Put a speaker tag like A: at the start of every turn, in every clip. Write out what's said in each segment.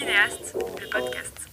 A: Kinéaste, le podcast.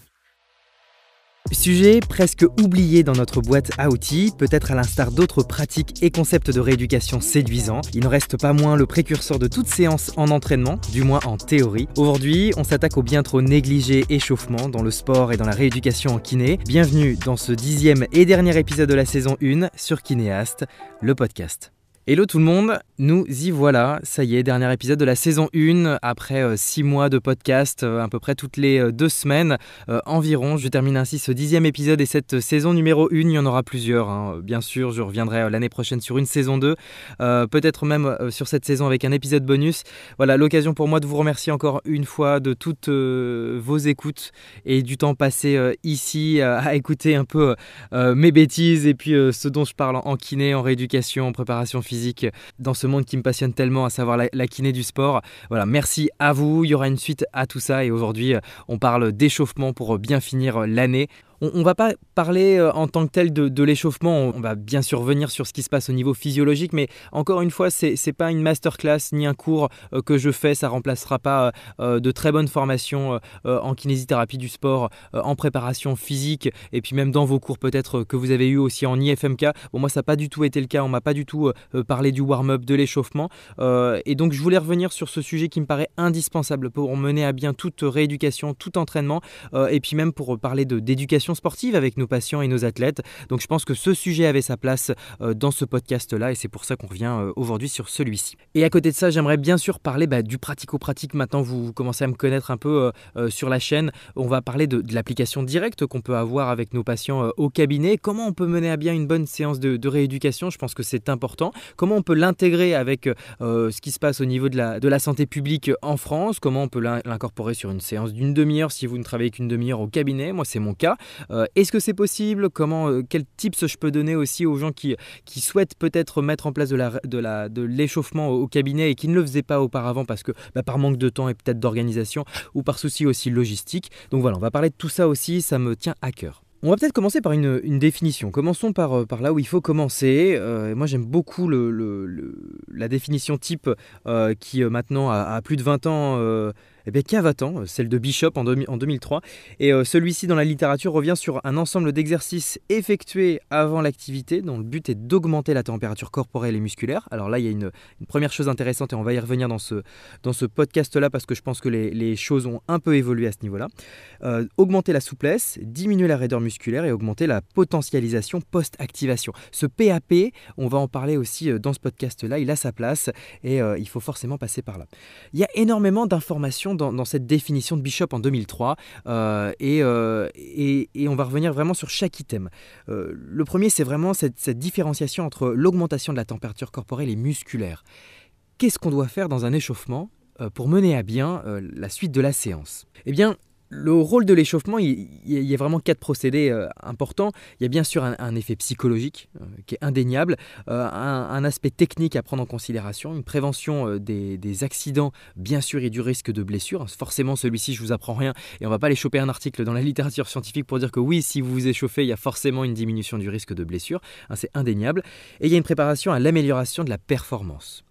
B: Sujet presque oublié dans notre boîte à outils, peut-être à l'instar d'autres pratiques et concepts de rééducation séduisants, il ne reste pas moins le précurseur de toute séance en entraînement, du moins en théorie. Aujourd'hui, on s'attaque au bien trop négligé échauffement dans le sport et dans la rééducation en kiné. Bienvenue dans ce dixième et dernier épisode de la saison 1 sur Kinéaste, le podcast. Hello tout le monde, nous y voilà, ça y est, dernier épisode de la saison 1, après 6 euh, mois de podcast, euh, à peu près toutes les 2 euh, semaines environ. Je termine ainsi ce dixième épisode et cette saison numéro 1, il y en aura plusieurs. Hein. Bien sûr, je reviendrai l'année prochaine sur une saison 2, peut-être même sur cette saison avec un épisode bonus. Voilà, l'occasion pour moi de vous remercier encore une fois de toutes vos écoutes et du temps passé ici à écouter un peu mes bêtises et puis ce dont je parle en kiné, en rééducation, en préparation physique dans ce monde qui me passionne tellement, à savoir la, kiné du sport. Voilà, merci à vous. Il y aura une suite à tout ça et aujourd'hui, euh, on parle d'échauffement pour bien finir l'année on, ne va pas parler euh, en tant que tel de, l'échauffement, on, va bien sûr venir sur ce qui se passe au niveau physiologique, mais encore une fois, c'est n'est pas une masterclass ni un cours euh, que je fais, ça remplacera pas euh, de très bonnes formations en kinésithérapie du sport, en préparation physique, et puis même dans vos cours peut-être que vous avez eu aussi en IFMK. Bon, moi, ça n'a pas du tout été le cas, on m'a pas du tout parlé du warm-up, de l'échauffement, et donc je voulais revenir sur ce sujet qui me paraît indispensable pour mener à bien toute rééducation, tout entraînement, et puis même pour parler d'éducation sportive avec nos patients et nos athlètes. Donc je pense que ce sujet avait sa place euh, dans ce podcast-là et c'est pour ça qu'on revient euh, aujourd'hui sur celui-ci. Et à côté de ça, j'aimerais bien sûr parler bah, du pratico-pratique. Maintenant, vous commencez à me connaître un peu euh, sur la chaîne. On va parler de, l'application directe qu'on peut avoir avec nos patients au cabinet. Comment on peut mener à bien une bonne séance de, rééducation? Je pense que c'est important. Comment on peut l'intégrer avec ce qui se passe au niveau de la, de la santé publique en France? Comment on peut l'incorporer sur une séance d'une demi-heure si vous ne travaillez qu'une demi-heure au cabinet? Moi, c'est mon cas. Euh, est-ce que c'est possible? Comment, euh, Quels tips je peux donner aussi aux gens qui, souhaitent peut-être mettre en place de, l'échauffement au, cabinet et qui ne le faisaient pas auparavant parce que bah, par manque de temps et peut-être d'organisation ou par souci aussi logistique. Donc voilà, on va parler de tout ça aussi, ça me tient à cœur. On va peut-être commencer par une, une, définition. Commençons par, euh, là où il faut commencer. moi, j'aime beaucoup la définition type qui maintenant a, a, plus de 20 ans eh bien, Cavatan, euh, celle de Bishop en, 2003. Et euh, celui-ci, dans la littérature, revient sur un ensemble d'exercices effectués avant l'activité, dont le but est d'augmenter la température corporelle et musculaire. Alors là, il y a une, première chose intéressante, et on va y revenir dans ce, dans ce podcast-là, parce que je pense que les, choses ont un peu évolué à ce niveau-là. Euh, augmenter la souplesse, diminuer la raideur musculaire et augmenter la potentialisation post-activation. Ce PAP, on va en parler aussi dans ce podcast-là, il a sa place, et il faut forcément passer par là. Il y a énormément d'informations dans, cette définition de Bishop en 2003 euh, euh, et, on va revenir vraiment sur chaque item. Euh, le premier, c'est vraiment cette, cette différenciation entre l'augmentation de la température corporelle et musculaire. Qu'est-ce qu'on doit faire dans un échauffement pour mener à bien la suite de la séance? Eh bien, le rôle de l'échauffement, il, y a vraiment quatre procédés euh, importants. Il y a bien sûr un, effet psychologique euh, qui est indéniable, euh, un, aspect technique à prendre en considération, une prévention des, accidents, bien sûr, et du risque de blessure. Forcément, celui-ci, je vous apprends rien, et on va pas aller choper un article dans la littérature scientifique pour dire que oui, si vous vous échauffez, il y a forcément une diminution du risque de blessure. Hein, c'est indéniable. Et il y a une préparation à l'amélioration de la performance.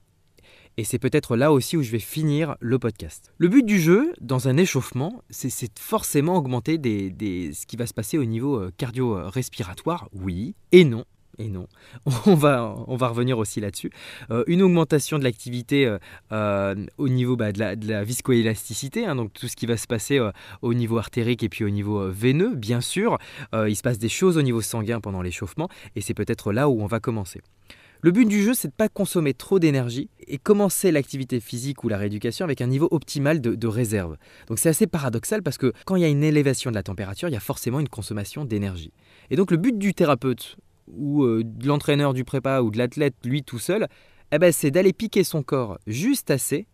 B: Et c'est peut-être là aussi où je vais finir le podcast. Le but du jeu, dans un échauffement, c'est forcément augmenter ce qui va se passer au niveau euh, cardio-respiratoire, oui et non. Et non, on va, on va revenir aussi là-dessus. Euh, une augmentation de l'activité euh, au niveau bah, de, la, de, la, viscoélasticité, hein, donc tout ce qui va se passer au niveau artérique et puis au niveau veineux, bien sûr. il se passe des choses au niveau sanguin pendant l'échauffement et c'est peut-être là où on va commencer. Le but du jeu, c'est de ne pas consommer trop d'énergie et commencer l'activité physique ou la rééducation avec un niveau optimal de, réserve. Donc c'est assez paradoxal parce que quand il y a une élévation de la température, il y a forcément une consommation d'énergie. Et donc le but du thérapeute ou euh, de l'entraîneur du prépa ou de l'athlète, lui tout seul, eh ben, c'est d'aller piquer son corps juste assez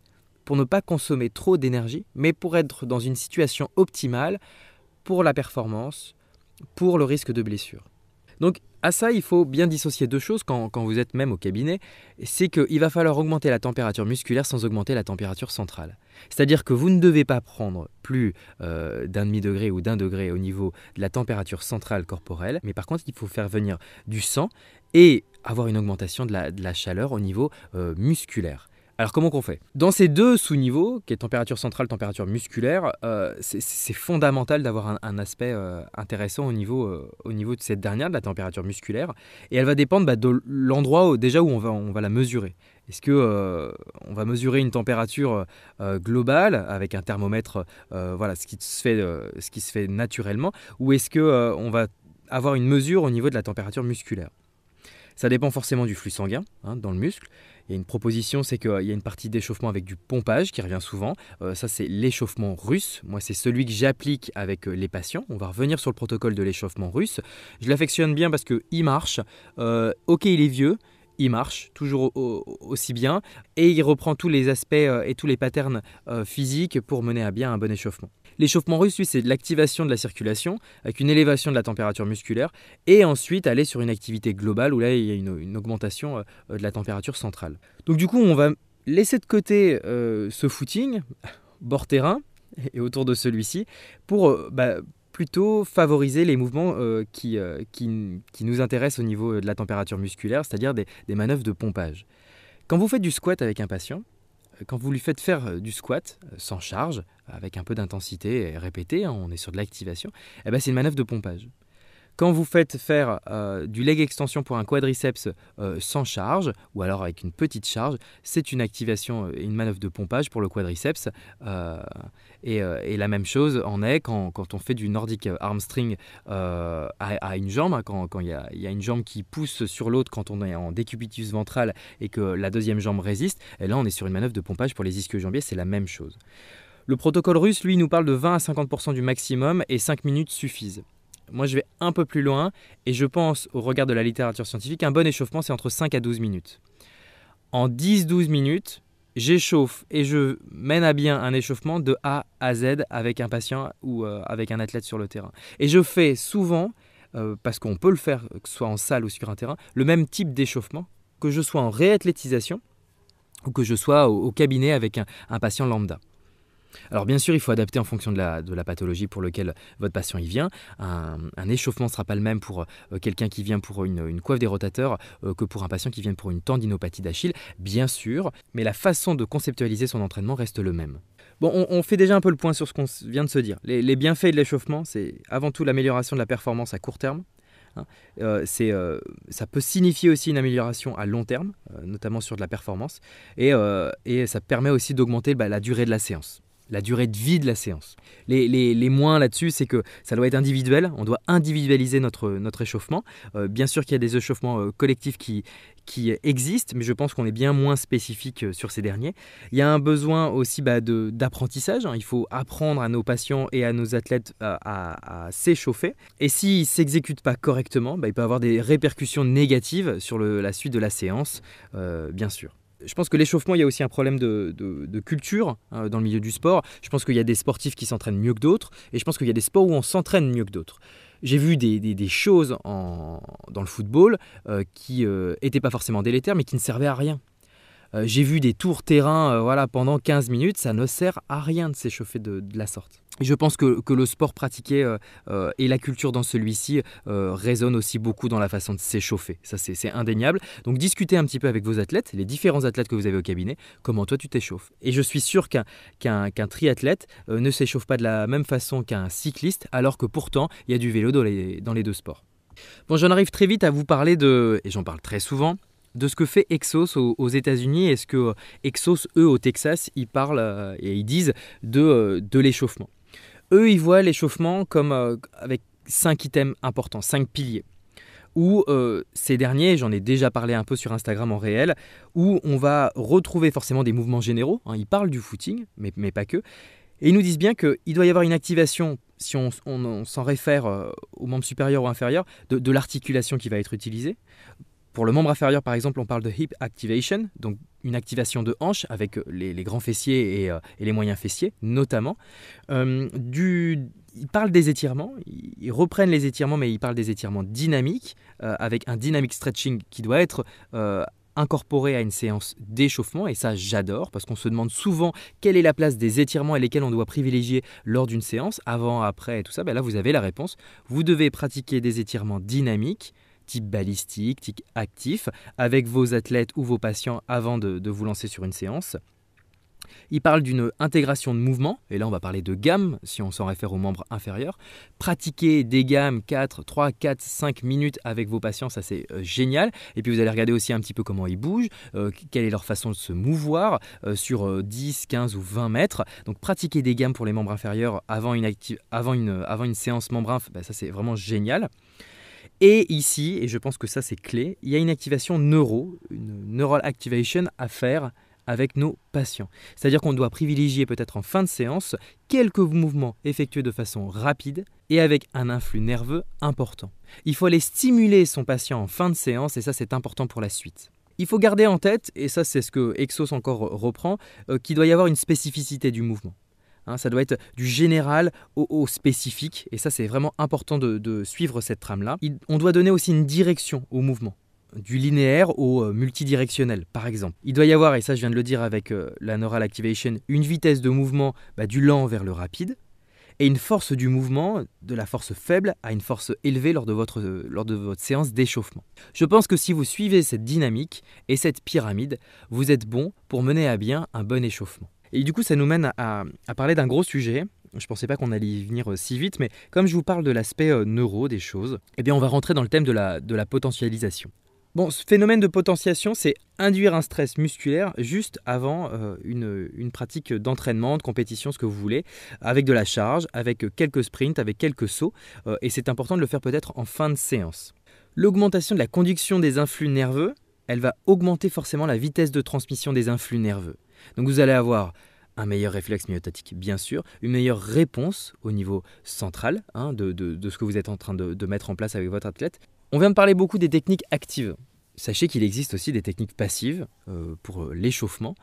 B: pour ne pas consommer trop d'énergie, mais pour être dans une situation optimale pour la performance, pour le risque de blessure. Donc à ça, il faut bien dissocier deux choses quand, vous êtes même au cabinet. C'est qu'il va falloir augmenter la température musculaire sans augmenter la température centrale. C'est-à-dire que vous ne devez pas prendre plus euh, d'un demi-degré ou d'un degré au niveau de la température centrale corporelle, mais par contre, il faut faire venir du sang et avoir une augmentation de la, chaleur au niveau euh, musculaire. Alors comment qu'on fait? Dans ces deux sous-niveaux, qui est température centrale, température musculaire, euh, c'est fondamental d'avoir un, aspect euh, intéressant au niveau, euh, au niveau de cette dernière, de la température musculaire, et elle va dépendre bah, de l'endroit déjà où on va, on va la mesurer. Est-ce que on va mesurer une température globale avec un thermomètre, voilà, ce qui se fait, ce qui se fait naturellement, ou est-ce que on va avoir une mesure au niveau de la température musculaire? Ça dépend forcément du flux sanguin hein, dans le muscle. Il y a une proposition, c'est qu'il y a une partie d'échauffement avec du pompage qui revient souvent. Euh, ça, c'est l'échauffement russe. Moi, c'est celui que j'applique avec euh, les patients. On va revenir sur le protocole de l'échauffement russe. Je l'affectionne bien parce qu'il marche. Euh, ok, il est vieux, il marche toujours aussi bien et il reprend tous les aspects et tous les patterns physiques pour mener à bien un bon échauffement. L'échauffement russe, lui, c'est l'activation de la circulation avec une élévation de la température musculaire et ensuite aller sur une activité globale où là, il y a une, augmentation euh, de la température centrale. Donc du coup, on va laisser de côté euh, ce footing, bord terrain, et autour de celui-ci, pour euh, bah, plutôt favoriser les mouvements qui, nous intéressent au niveau de la température musculaire, c'est-à-dire des manœuvres de pompage. Quand vous faites du squat avec un patient, quand vous lui faites faire euh, du squat euh, sans charge, avec un peu d'intensité et répété, hein, on est sur de l'activation, eh ben c'est une manœuvre de pompage. Quand vous faites faire euh, du leg extension pour un quadriceps euh, sans charge, ou alors avec une petite charge, c'est une activation et une manœuvre de pompage pour le quadriceps. Euh, et, la même chose en est quand, on fait du nordic arm string à, une jambe, hein, quand il y, a une jambe qui pousse sur l'autre quand on est en décubitus ventral et que la deuxième jambe résiste. Et là, on est sur une manœuvre de pompage pour les ischio-jambiers, c'est la même chose. Le protocole russe, lui, nous parle de 20 à 50% du maximum et 5 minutes suffisent. Moi, je vais un peu plus loin et je pense, au regard de la littérature scientifique, qu'un bon échauffement, c'est entre 5 à 12 minutes. En 10-12 minutes, j'échauffe et je mène à bien un échauffement de A à Z avec un patient ou euh, avec un athlète sur le terrain. Et je fais souvent, euh, parce qu'on peut le faire, que ce soit en salle ou sur un terrain, le même type d'échauffement, que je sois en réathlétisation ou que je sois au, cabinet avec un patient lambda. Alors bien sûr, il faut adapter en fonction de la, pathologie pour laquelle votre patient y vient. Un, échauffement ne sera pas le même pour euh, quelqu'un qui vient pour une, coiffe des rotateurs euh, que pour un patient qui vient pour une tendinopathie d'Achille, bien sûr, mais la façon de conceptualiser son entraînement reste le même. Bon, on, fait déjà un peu le point sur ce qu'on vient de se dire. Les, bienfaits de l'échauffement, c'est avant tout l'amélioration de la performance à court terme. Hein. Euh, ça peut signifier aussi une amélioration à long terme, notamment sur de la performance, et, ça permet aussi d'augmenter bah, la durée de la séance la durée de vie de la séance. Les, moins là-dessus, c'est que ça doit être individuel, on doit individualiser notre, notre échauffement. Euh, bien sûr qu'il y a des échauffements euh, collectifs qui, qui existent, mais je pense qu'on est bien moins spécifique euh, sur ces derniers. Il y a un besoin aussi bah, d'apprentissage, hein. il faut apprendre à nos patients et à nos athlètes à, s'échauffer. Et s'ils ne s'exécutent pas correctement, bah, il peut avoir des répercussions négatives sur la suite de la séance, bien sûr je pense que l'échauffement, il y a aussi un problème de, culture hein, dans le milieu du sport. Je pense qu'il y a des sportifs qui s'entraînent mieux que d'autres, et je pense qu'il y a des sports où on s'entraîne mieux que d'autres. J'ai vu des, choses dans le football euh, qui n'étaient euh, pas forcément délétères, mais qui ne servaient à rien. Euh, j'ai vu des tours terrain voilà, pendant 15 minutes, ça ne sert à rien de s'échauffer de la sorte je pense que, le sport pratiqué euh, euh, et la culture dans celui-ci euh, résonnent aussi beaucoup dans la façon de s'échauffer. Ça, c'est indéniable. Donc, discutez un petit peu avec vos athlètes, les différents athlètes que vous avez au cabinet, comment toi tu t'échauffes? Et je suis sûr qu'un triathlète ne s'échauffe pas de la même façon qu'un cycliste, alors que pourtant, il y a du vélo dans les, dans les deux sports. Bon, j'en arrive très vite à vous parler de, et j'en parle très souvent, de ce que fait Exos aux, États-Unis. Est-ce que Exos, eux, au Texas, ils parlent et ils disent de, de l'échauffement eux, ils voient l'échauffement comme euh, avec cinq items importants, cinq piliers. Où euh, ces derniers, j'en ai déjà parlé un peu sur Instagram en réel, où on va retrouver forcément des mouvements généraux. Hein, ils parlent du footing, mais, pas que. Et ils nous disent bien qu'il doit y avoir une activation, si on, s'en réfère euh, au membre supérieur ou inférieur, de l'articulation qui va être utilisée. Pour le membre inférieur, par exemple, on parle de hip activation, donc une activation de hanche avec les, grands fessiers euh, et, les moyens fessiers, notamment. Euh, du, ils parlent des étirements, ils reprennent les étirements, mais ils parlent des étirements dynamiques, euh, avec un dynamic stretching qui doit être incorporé à une séance d'échauffement, et ça j'adore, parce qu'on se demande souvent quelle est la place des étirements et lesquels on doit privilégier lors d'une séance, avant, après et tout ça. Ben là, vous avez la réponse. Vous devez pratiquer des étirements dynamiques type balistique, type actif, avec vos athlètes ou vos patients avant de vous lancer sur une séance. Il parle d'une intégration de mouvement, et là on va parler de gamme si on s'en réfère aux membres inférieurs. Pratiquer des gammes 4, 3, 4, 5 minutes avec vos patients, ça c'est euh, génial. Et puis vous allez regarder aussi un petit peu comment ils bougent, euh, quelle est leur façon de se mouvoir euh, sur 10, 15 ou 20 mètres. Donc pratiquer des gammes pour les membres inférieurs avant une, séance membre bah, ça c'est vraiment génial. Et ici, et je pense que ça c'est clé, il y a une activation neuro, une neural activation à faire avec nos patients. C'est-à-dire qu'on doit privilégier peut-être en fin de séance quelques mouvements effectués de façon rapide et avec un influx nerveux important. Il faut aller stimuler son patient en fin de séance et ça c'est important pour la suite. Il faut garder en tête, et ça c'est ce que Exos encore reprend, euh, qu'il doit y avoir une spécificité du mouvement. Hein, ça doit être du général au, spécifique, et ça c'est vraiment important de, suivre cette trame-là. On doit donner aussi une direction au mouvement du linéaire au euh, multidirectionnel, par exemple. Il doit y avoir, et ça je viens de le dire avec euh, la neural activation, une vitesse de mouvement bah, du lent vers le rapide, et une force du mouvement de la force faible à une force élevée lors de votre, lors de votre séance d'échauffement. Je pense que si vous suivez cette dynamique et cette pyramide, vous êtes bon pour mener à bien un bon échauffement. Et du coup, ça nous mène à, parler d'un gros sujet. Je ne pensais pas qu'on allait y venir euh, si vite, mais comme je vous parle de l'aspect neuro des choses, eh bien on va rentrer dans le thème de la, potentialisation. Bon, ce phénomène de potentiation, c'est induire un stress musculaire juste avant euh, une, pratique d'entraînement, de compétition, ce que vous voulez, avec de la charge, avec quelques sprints, avec quelques sauts, euh, et c'est important de le faire peut-être en fin de séance. L'augmentation de la conduction des influx nerveux, elle va augmenter forcément la vitesse de transmission des influx nerveux. Donc vous allez avoir un meilleur réflexe myotatique, bien sûr, une meilleure réponse au niveau central hein, de, ce que vous êtes en train de mettre en place avec votre athlète, on vient de parler beaucoup des techniques actives. Sachez qu'il existe aussi des techniques passives euh, pour euh, l'échauffement,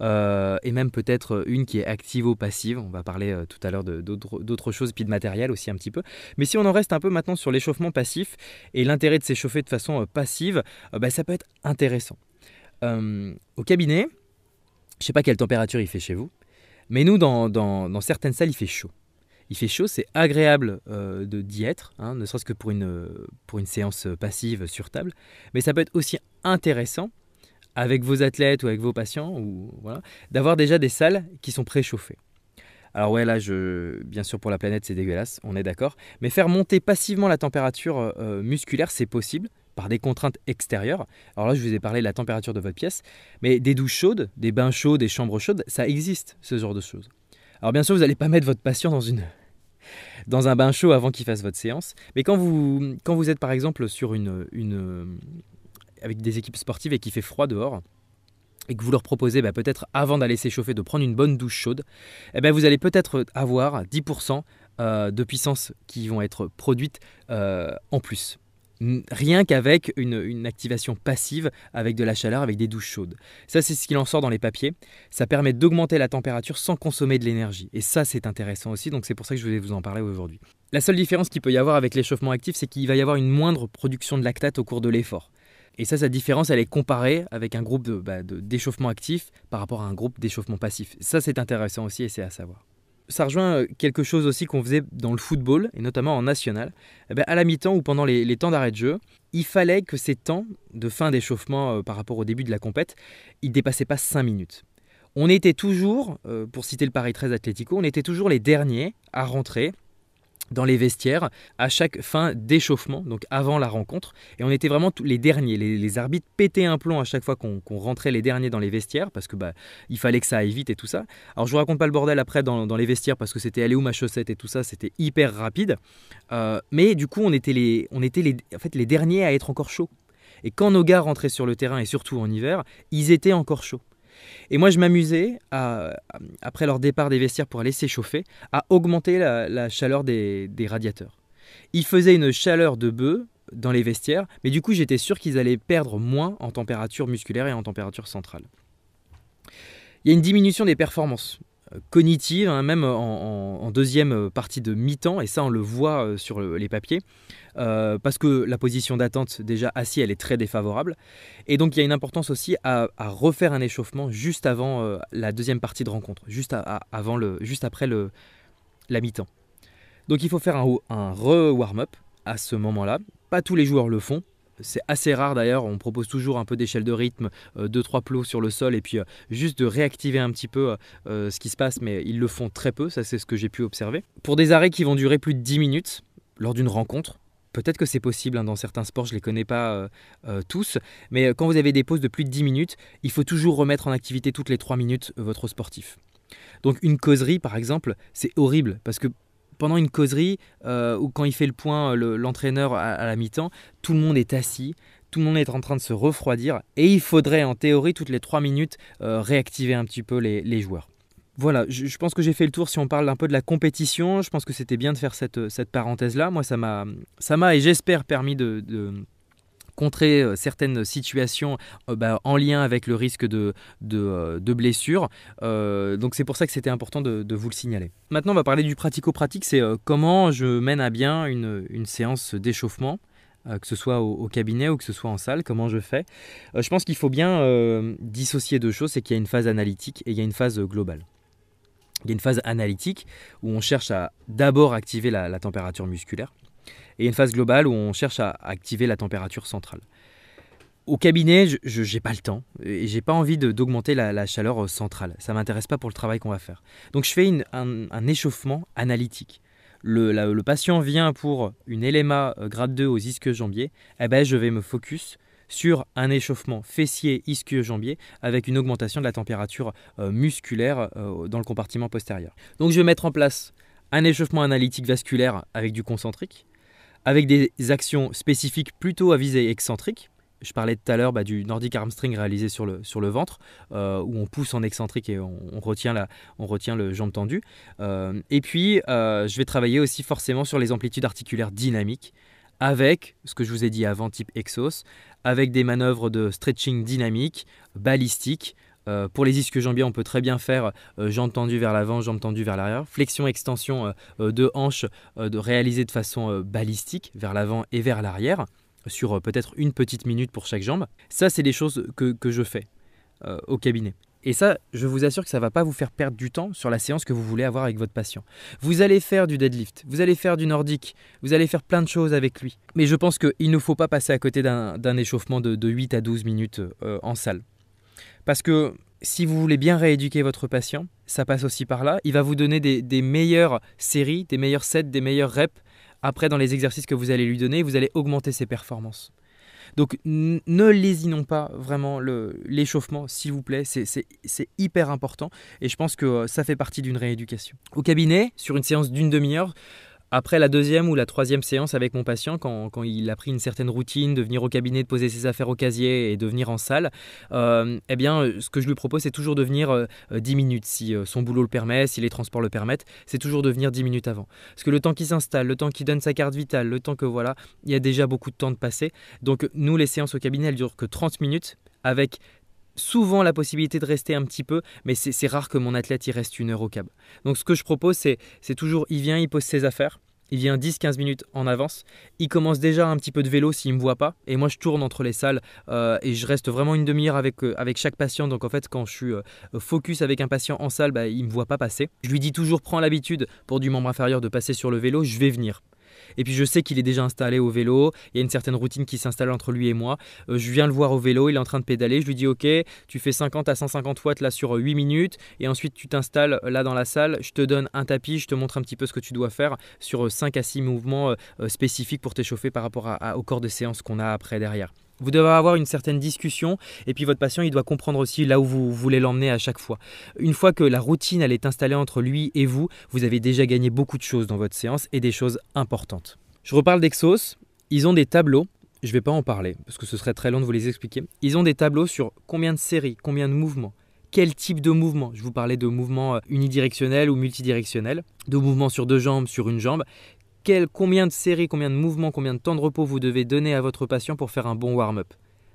B: euh, et même peut-être une qui est activo-passive. On va parler tout à l'heure d'autres choses, puis de matériel aussi un petit peu. Mais si on en reste un peu maintenant sur l'échauffement passif et l'intérêt de s'échauffer de façon passive, bah, ça peut être intéressant. au cabinet, je ne sais pas quelle température il fait chez vous, mais nous, dans certaines salles, il fait chaud il fait chaud, c'est agréable euh, d'y être, hein, ne serait-ce que pour une, séance passive sur table, mais ça peut être aussi intéressant avec vos athlètes ou avec vos patients, d'avoir déjà des salles qui sont préchauffées. Alors ouais, là, bien sûr, pour la planète, c'est dégueulasse, on est d'accord. Mais faire monter passivement la température euh, musculaire, c'est possible par des contraintes extérieures. Alors là, je vous ai parlé de la température de votre pièce, mais des douches chaudes, des bains chauds, des chambres chaudes, ça existe, ce genre de choses. Alors bien sûr, vous n'allez pas mettre votre patient dans une un bain chaud avant qu'il fasse votre séance. Mais quand vous, êtes par exemple sur une, une, avec des équipes sportives et qu'il fait froid dehors, et que vous leur proposez bah, peut-être avant d'aller s'échauffer de prendre une bonne douche chaude, eh ben, vous allez peut-être avoir 10% euh, de puissance qui vont être produites euh, en plus rien qu'avec une, activation passive avec de la chaleur, avec des douches chaudes. Ça, c'est ce qu'il en sort dans les papiers. Ça permet d'augmenter la température sans consommer de l'énergie. Et ça, c'est intéressant aussi, donc c'est pour ça que je voulais vous en parler aujourd'hui. La seule différence qu'il peut y avoir avec l'échauffement actif, c'est qu'il va y avoir une moindre production de lactate au cours de l'effort. Et ça, sa différence, elle est comparée avec un groupe bah, d'échauffement actif par rapport à un groupe d'échauffement passif. Ça, c'est intéressant aussi et c'est à savoir ça rejoint euh, quelque chose aussi qu'on faisait dans le football, et notamment en national. Eh ben, à la mi-temps ou pendant les, temps d'arrêt de jeu, il fallait que ces temps de fin d'échauffement euh, par rapport au début de la compète, ils ne dépassaient pas 5 minutes. On était toujours, euh, pour citer le Paris 13 Atlético, on était toujours les derniers à rentrer dans les vestiaires à chaque fin d'échauffement, donc avant la rencontre. Et on était vraiment tous les derniers. Les, arbitres pétaient un plomb à chaque fois qu'on rentrait les derniers dans les vestiaires parce que bah, il fallait que ça aille vite et tout ça. Alors je vous raconte pas le bordel après dans, les vestiaires parce que c'était aller où ma chaussette et tout ça, c'était hyper rapide. Euh, mais du coup, on était, les, on était les, en fait, les derniers à être encore chauds. Et quand nos gars rentraient sur le terrain, et surtout en hiver, ils étaient encore chauds. Et moi, je m'amusais, après leur départ des vestiaires pour aller s'échauffer, à augmenter la, chaleur des, radiateurs. Ils faisaient une chaleur de bœuf dans les vestiaires, mais du coup, j'étais sûr qu'ils allaient perdre moins en température musculaire et en température centrale. Il y a une diminution des performances cognitives, hein, même en, deuxième partie de mi-temps, et ça on le voit euh, sur les papiers. Euh, parce que la position d'attente déjà assis elle est très défavorable. Et donc il y a une importance aussi à, refaire un échauffement juste avant euh, la deuxième partie de rencontre juste, avant le, juste après le, la mi-temps. Donc il faut faire un, re-warm-up à ce moment là pas tous les joueurs le font c'est assez rare d'ailleurs, on propose toujours un peu d'échelle de rythme, 2-3 plots sur le sol et puis juste de réactiver un petit peu ce qui se passe, mais ils le font très peu, ça c'est ce que j'ai pu observer. Pour des arrêts qui vont durer plus de 10 minutes lors d'une rencontre, Peut-être que c'est possible hein, dans certains sports, je ne les connais pas tous, mais quand vous avez des pauses de plus de 10 minutes, il faut toujours remettre en activité toutes les 3 minutes votre sportif. Donc une causerie, par exemple, c'est horrible parce que pendant une causerie euh, ou quand il fait le point, l'entraîneur à, la mi-temps, tout le monde est assis, tout le monde est en train de se refroidir et il faudrait en théorie toutes les 3 minutes euh, réactiver un petit peu les, joueurs. Voilà, je, pense que j'ai fait le tour si on parle un peu de la compétition. Je pense que c'était bien de faire cette, cette parenthèse-là. Moi, ça m'a et j'espère permis de contrer euh, certaines situations euh, bah, en lien avec le risque de, de, euh, blessure. donc c'est pour ça que c'était important de, vous le signaler. Maintenant on va parler du pratico-pratique, c'est comment je mène à bien une, séance d'échauffement que ce soit au, cabinet ou que ce soit en salle, comment je fais? je pense qu'il faut bien dissocier deux choses, c'est qu'il y a une phase analytique et il y a une phase globale. Il y a une phase analytique où on cherche à d'abord activer la température musculaire et une phase globale où on cherche à activer la température centrale. Au cabinet, je n'ai pas le temps et j'ai pas envie d'augmenter la, chaleur euh, centrale. Ça m'intéresse pas pour le travail qu'on va faire. Donc je fais un, échauffement analytique. Le, patient vient pour une LMA euh, grade 2 aux ischio-jambiers. Eh ben, je vais me focus sur un échauffement fessier ischio-jambier avec une augmentation de la température euh, musculaire dans le compartiment postérieur. Donc je vais mettre en place un échauffement analytique vasculaire avec du concentrique, avec des actions spécifiques plutôt à visée excentrique. Je parlais tout à l'heure bah, du Nordic Arm String réalisé sur le, sur le ventre, euh, où on pousse en excentrique et on, retient, la, on retient le jambe tendue. Euh, et puis, euh, je vais travailler aussi forcément sur les amplitudes articulaires dynamiques, avec ce que je vous ai dit avant, type Exos, avec des manœuvres de stretching dynamique, balistique, euh, pour les ischios jambiers, on peut très bien faire euh, jambes tendues vers l'avant, jambes tendues vers l'arrière. Flexion-extension euh, de hanches de réaliser de façon balistique vers l'avant et vers l'arrière sur peut-être une petite minute pour chaque jambe. Ça, c'est des choses que, je fais au cabinet. Et ça, je vous assure que ça ne va pas vous faire perdre du temps sur la séance que vous voulez avoir avec votre patient. Vous allez faire du deadlift, vous allez faire du nordique, vous allez faire plein de choses avec lui. Mais je pense qu'il ne faut pas passer à côté d'un échauffement de, de, 8 à 12 minutes en salle. Parce que si vous voulez bien rééduquer votre patient, ça passe aussi par là. Il va vous donner des, meilleures séries, des meilleurs sets, des meilleurs reps. Après, dans les exercices que vous allez lui donner, vous allez augmenter ses performances. Donc ne lésinons pas vraiment l'échauffement, s'il vous plaît, c'est hyper important et je pense que euh, ça fait partie d'une rééducation. Au cabinet, sur une séance d'une demi-heure, après la deuxième ou la troisième séance avec mon patient, quand, il a pris une certaine routine de venir au cabinet, de poser ses affaires au casier et de venir en salle, euh, eh bien, euh, ce que je lui propose, c'est toujours de venir 10 euh, minutes, si son boulot le permet, si les transports le permettent, c'est toujours de venir 10 minutes avant. Parce que le temps qu'il s'installe, le temps qu'il donne sa carte vitale, le temps que voilà, il y a déjà beaucoup de temps de passer. Donc nous, les séances au cabinet, elles durent que 30 minutes avec souvent la possibilité de rester un petit peu, mais c'est rare que mon athlète y reste une heure au cab. Donc ce que je propose, c'est toujours, il vient, il pose ses affaires, il vient 10-15 minutes en avance. Il commence déjà un petit peu de vélo s'il ne me voit pas. Et moi, je tourne entre les salles euh, et je reste vraiment une demi-heure avec, euh, avec chaque patient. Donc, en fait, quand je suis euh, focus avec un patient en salle, bah, il ne me voit pas passer. Je lui dis toujours prends l'habitude pour du membre inférieur de passer sur le vélo. Je vais venir. Et puis je sais qu'il est déjà installé au vélo, il y a une certaine routine qui s'installe entre lui et moi. Euh, je viens le voir au vélo, il est en train de pédaler, je lui dis ok, tu fais 50 à 150 watts là sur 8 minutes, et ensuite tu t'installes là dans la salle, je te donne un tapis, je te montre un petit peu ce que tu dois faire sur 5 à 6 mouvements euh, spécifiques pour t'échauffer par rapport au corps de séance qu'on a après derrière. Vous devez avoir une certaine discussion et puis votre patient il doit comprendre aussi là où vous voulez l'emmener à chaque fois. Une fois que la routine elle est installée entre lui et vous, vous avez déjà gagné beaucoup de choses dans votre séance et des choses importantes. Je reparle d'Exos, ils ont des tableaux, je ne vais pas en parler parce que ce serait très long de vous les expliquer. Ils ont des tableaux sur combien de séries, combien de mouvements, quel type de mouvement. Je vous parlais de mouvements euh, unidirectionnels ou multidirectionnels, de mouvements sur deux jambes, sur une jambe combien de séries, combien de mouvements, combien de temps de repos vous devez donner à votre patient pour faire un bon warm-up?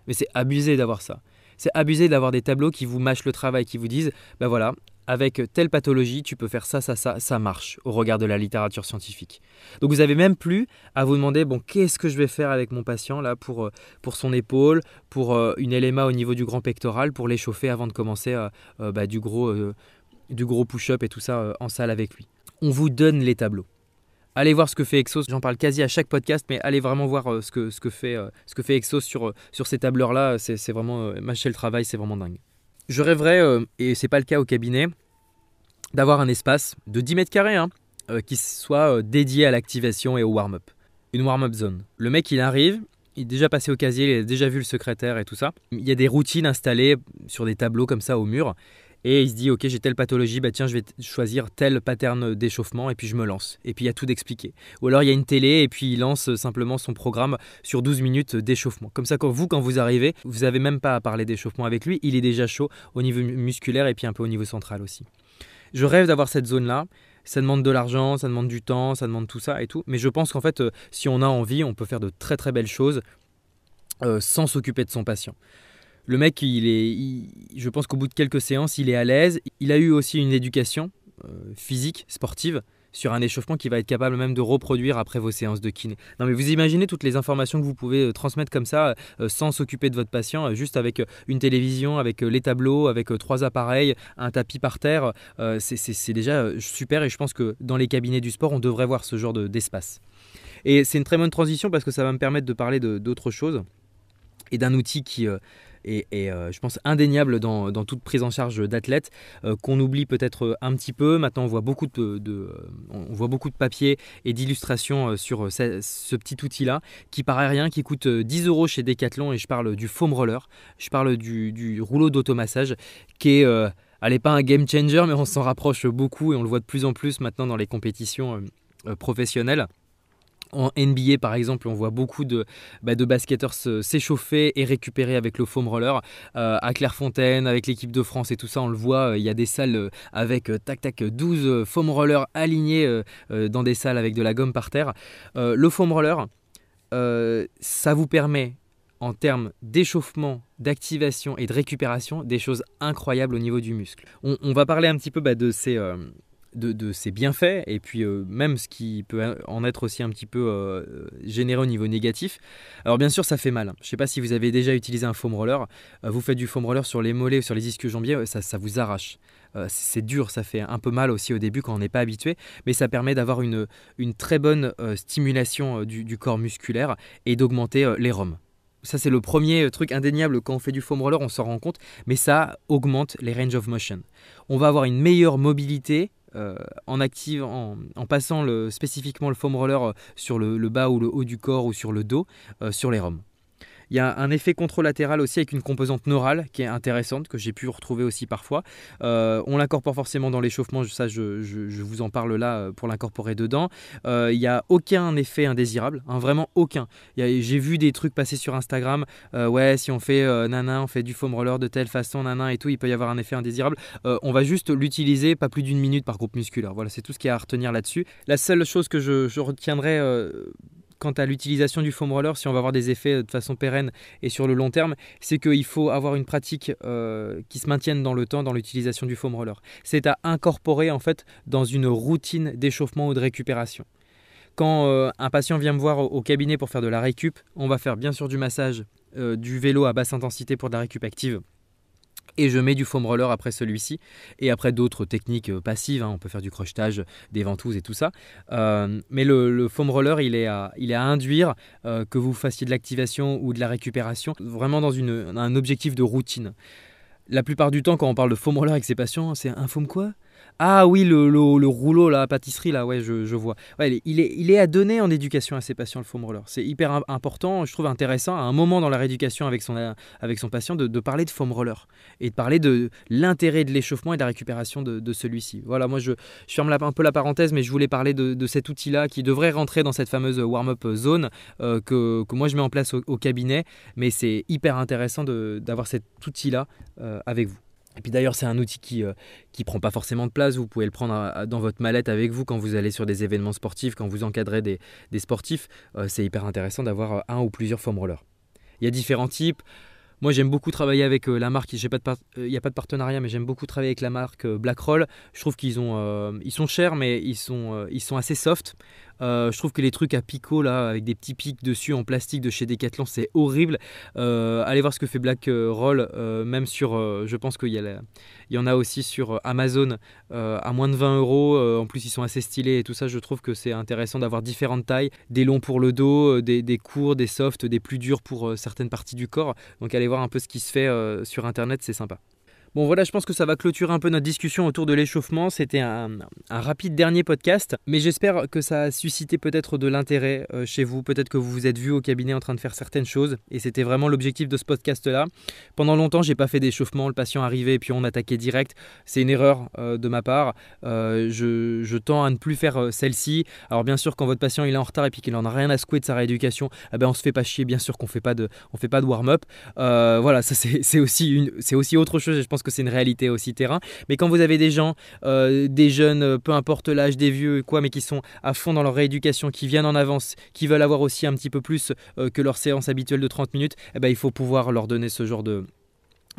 B: Mais c'est abusé d'avoir ça. C'est abusé d'avoir des tableaux qui vous mâchent le travail, qui vous disent, ben voilà, avec telle pathologie, tu peux faire ça, ça, ça, ça marche au regard de la littérature scientifique. Donc vous avez même plus à vous demander, bon, qu'est-ce que je vais faire avec mon patient là pour, euh, pour son épaule, pour euh, une LMA au niveau du grand pectoral, pour l'échauffer avant de commencer euh, bah, du gros, du gros push-up et tout ça en salle avec lui? On vous donne les tableaux Allez voir ce que fait Exos, j'en parle quasi à chaque podcast, mais allez vraiment voir ce, que, ce, que fait, ce que fait Exos sur, sur ces tableurs-là. C'est vraiment, mâcher le travail, c'est vraiment dingue. Je rêverais, et c'est pas le cas au cabinet, d'avoir un espace de 10 mètres carrés hein, qui soit dédié à l'activation et au warm-up. Une warm-up zone. Le mec, il arrive, il est déjà passé au casier, il a déjà vu le secrétaire et tout ça. Il y a des routines installées sur des tableaux comme ça au mur. Et il se dit, ok, j'ai telle pathologie, bah tiens, je vais choisir tel pattern d'échauffement et puis je me lance. Et puis il y a tout d'expliqué. Ou alors il y a une télé et puis il lance simplement son programme sur 12 minutes d'échauffement. Comme ça, quand vous, quand vous arrivez, vous n'avez même pas à parler d'échauffement avec lui, il est déjà chaud au niveau musculaire et puis un peu au niveau central aussi. Je rêve d'avoir cette zone-là ça demande de l'argent, ça demande du temps, ça demande tout ça et tout. Mais je pense qu'en fait, euh, si on a envie, on peut faire de très très belles choses euh, sans s'occuper de son patient. Le mec, il est, je pense qu'au bout de quelques séances, il est à l'aise. Il a eu aussi une éducation euh, physique, sportive sur un échauffement qui va être capable même de reproduire après vos séances de kiné. Non mais vous imaginez toutes les informations que vous pouvez euh, transmettre comme ça euh, sans s'occuper de votre patient, juste avec une télévision, avec les tableaux, avec trois appareils, un tapis par terre. c'est déjà super et je pense que dans les cabinets du sport, on devrait voir ce genre d'espace. et c'est une très bonne transition parce que ça va me permettre de parler d'autres choses et d'un outil qui et, euh, je pense indéniable dans, toute prise en charge d'athlètes euh, qu'on oublie peut-être un petit peu. Maintenant, on voit beaucoup de, on voit beaucoup de papiers et d'illustrations euh, sur ce, petit outil-là qui paraît rien, qui coûte 10 euros chez Decathlon et je parle du foam roller, je parle du, rouleau d'automassage qui est elle pas un game changer, mais on s'en rapproche beaucoup et on le voit de plus en plus maintenant dans les compétitions professionnelles. En NBA, par exemple, on voit beaucoup de, bah, basketteurs s'échauffer et récupérer avec le foam roller. Euh, à Clairefontaine, avec l'équipe de France et tout ça, on le voit, euh, il y a des salles euh, avec tac tac 12 foam rollers alignés dans des salles avec de la gomme par terre. le foam roller, ça vous permet en termes d'échauffement, d'activation et de récupération, des choses incroyables au niveau du muscle. On, va parler un petit peu bah, de ces, de, ses bienfaits et puis euh, même ce qui peut en être aussi un petit peu euh, généré au niveau négatif. Alors bien sûr ça fait mal. Je ne sais pas si vous avez déjà utilisé un foam roller. Euh, vous faites du foam roller sur les mollets, sur les ischios jambiers, ça, vous arrache. c'est dur, ça fait un peu mal aussi au début quand on n'est pas habitué, mais ça permet d'avoir une, très bonne stimulation du, du, corps musculaire et d'augmenter les roms. Ça, c'est le premier truc indéniable quand on fait du foam roller, on s'en rend compte, mais ça augmente les range of motion. On va avoir une meilleure mobilité euh, en, active, en, passant spécifiquement le foam roller euh, sur le, bas ou le haut du corps ou sur le dos, euh, sur les roms. Il y a un effet controlatéral aussi avec une composante neurale qui est intéressante, que j'ai pu retrouver aussi parfois. Euh, on l'incorpore forcément dans l'échauffement, ça je, vous en parle là euh, pour l'incorporer dedans. Euh, il n'y a aucun effet indésirable, hein, vraiment aucun. J'ai vu des trucs passer sur Instagram, ouais si on fait nana, on fait du foam roller de telle façon, nana et tout, il peut y avoir un effet indésirable. on va juste l'utiliser pas plus d'une minute par groupe musculaire. Voilà, c'est tout ce qu'il y a à retenir là-dessus. La seule chose que je retiendrai quant à l'utilisation du foam roller, si on va avoir des effets de façon pérenne et sur le long terme, c'est qu'il faut avoir une pratique euh, qui se maintienne dans le temps dans l'utilisation du foam roller. C'est à incorporer en fait dans une routine d'échauffement ou de récupération. Quand euh, un patient vient me voir au, cabinet pour faire de la récup, on va faire bien sûr du massage, euh, du vélo à basse intensité pour de la récup active et je mets du foam roller après celui-ci et après d'autres techniques euh, passives, hein. on peut faire du crochetage, des ventouses et tout ça. Euh, mais le, foam roller, il est à, induire euh, que vous fassiez de l'activation ou de la récupération, vraiment dans un objectif de routine. La plupart du temps, quand on parle de foam roller avec ses patients, c'est un foam quoi? Ah oui, le, le, rouleau, la pâtisserie, là, ouais, je, je vois. Il, est, il est à donner en éducation à ses patients, le foam roller. C'est hyper important, je trouve intéressant, à un moment dans la rééducation avec son, avec son patient, de, parler de foam roller et de parler de l'intérêt de l'échauffement et de la récupération de, celui-ci. Voilà, moi, je, ferme un peu la parenthèse, mais je voulais parler de, de cet outil-là qui devrait rentrer dans cette fameuse warm-up zone euh, que, que, moi, je mets en place au, cabinet, mais c'est hyper intéressant d'avoir cet outil-là euh, avec vous. Et puis d'ailleurs, c'est un outil qui ne euh, prend pas forcément de place. Vous pouvez le prendre dans votre mallette avec vous quand vous allez sur des événements sportifs, quand vous encadrez des, sportifs. Euh, c'est hyper intéressant d'avoir euh, un ou plusieurs foam rollers. Il y a différents types. Moi, j'aime beaucoup travailler avec la marque. Il n'y a pas de partenariat, mais j'aime beaucoup travailler avec la marque Blackroll. Je trouve qu'ils ont, ils sont chers, mais ils sont, ils sont assez soft. Je trouve que les trucs à picot là, avec des petits pics dessus en plastique de chez Decathlon, c'est horrible. allez voir ce que fait Black Roll, même sur, je pense qu'il y, y en a aussi sur Amazon à moins de 20 euros. en plus, ils sont assez stylés et tout ça. Je trouve que c'est intéressant d'avoir différentes tailles, des longs pour le dos, des, des courts, des softs, des plus durs pour certaines parties du corps. Donc allez voir un peu ce qui se fait sur internet, c'est sympa. Bon voilà, je pense que ça va clôturer un peu notre discussion autour de l'échauffement. C'était un, rapide dernier podcast, mais j'espère que ça a suscité peut-être de l'intérêt euh, chez vous. Peut-être que vous vous êtes vu au cabinet en train de faire certaines choses, et c'était vraiment l'objectif de ce podcast-là. Pendant longtemps, j'ai pas fait d'échauffement. Le patient arrivait et puis on attaquait direct. C'est une erreur euh, de ma part. Euh, je, tends à ne plus faire celle-ci. Alors bien sûr, quand votre patient il est en retard et puis qu'il en a rien à secouer de sa rééducation, eh ben on se fait pas chier. Bien sûr qu'on fait pas de, on fait pas de warm-up. voilà, ça c'est aussi une, c'est aussi autre chose. Je pense que c'est une réalité aussi terrain. Mais quand vous avez des gens, euh, des jeunes, euh, peu importe l'âge, des vieux, quoi, mais qui sont à fond dans leur rééducation, qui viennent en avance, qui veulent avoir aussi un petit peu plus euh, que leur séance habituelle de 30 minutes, eh ben, il faut pouvoir leur donner ce genre de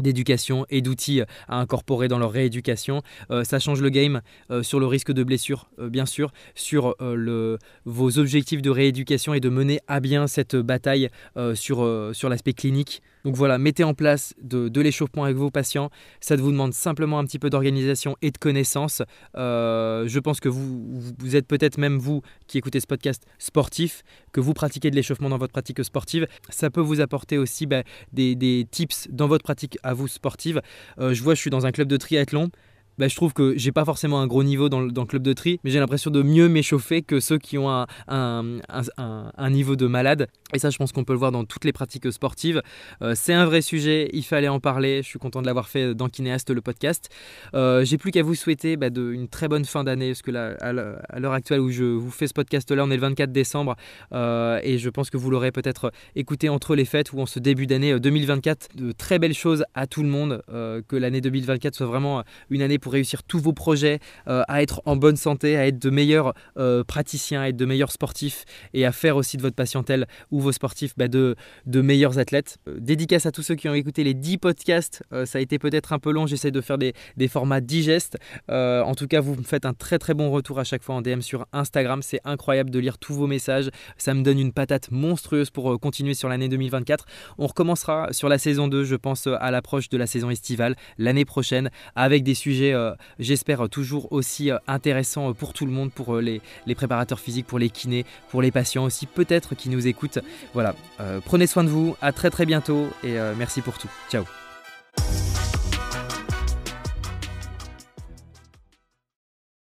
B: d'éducation et d'outils à incorporer dans leur rééducation. ça change le game sur le risque de blessure, bien sûr, sur le, vos objectifs de rééducation et de mener à bien cette bataille sur, sur l'aspect clinique donc voilà, mettez en place de, l'échauffement avec vos patients. Ça vous demande simplement un petit peu d'organisation et de connaissances. Euh, je pense que vous, êtes peut-être même vous qui écoutez ce podcast sportif, que vous pratiquez de l'échauffement dans votre pratique sportive. Ça peut vous apporter aussi bah, des, tips dans votre pratique à vous sportive. Euh, je vois, je suis dans un club de triathlon. Bah, je trouve que j'ai pas forcément un gros niveau dans le, club de tri, mais j'ai l'impression de mieux m'échauffer que ceux qui ont un, un, niveau de malade. Et ça, je pense qu'on peut le voir dans toutes les pratiques sportives. Euh, c'est un vrai sujet, il fallait en parler. Je suis content de l'avoir fait dans Kinéaste, le podcast. Euh, j'ai plus qu'à vous souhaiter bah, de, une très bonne fin d'année, parce que là, à l'heure actuelle où je vous fais ce podcast-là, on est le 24 décembre, euh, et je pense que vous l'aurez peut-être écouté entre les fêtes ou en ce début d'année 2024. De très belles choses à tout le monde, que l'année 2024 soit vraiment une année pour réussir tous vos projets, euh, à être en bonne santé, à être de meilleurs euh, praticiens, à être de meilleurs sportifs et à faire aussi de votre patientèle ou vos sportifs bah, de, de meilleurs athlètes. Euh, dédicace à tous ceux qui ont écouté les 10 podcasts. ça a été peut-être un peu long, j'essaie de faire des, des formats digestes. en tout cas, vous me faites un très très bon retour à chaque fois en DM sur Instagram. C'est incroyable de lire tous vos messages. Ça me donne une patate monstrueuse pour continuer sur l'année 2024. On recommencera sur la saison 2, je pense, à l'approche de la saison estivale l'année prochaine avec des sujets j'espère, toujours aussi euh, intéressant pour tout le monde, pour euh, les, les, préparateurs physiques, pour les kinés, pour les patients aussi, peut-être qui nous écoutent. Voilà, prenez soin de vous, à très très bientôt et merci pour tout. Ciao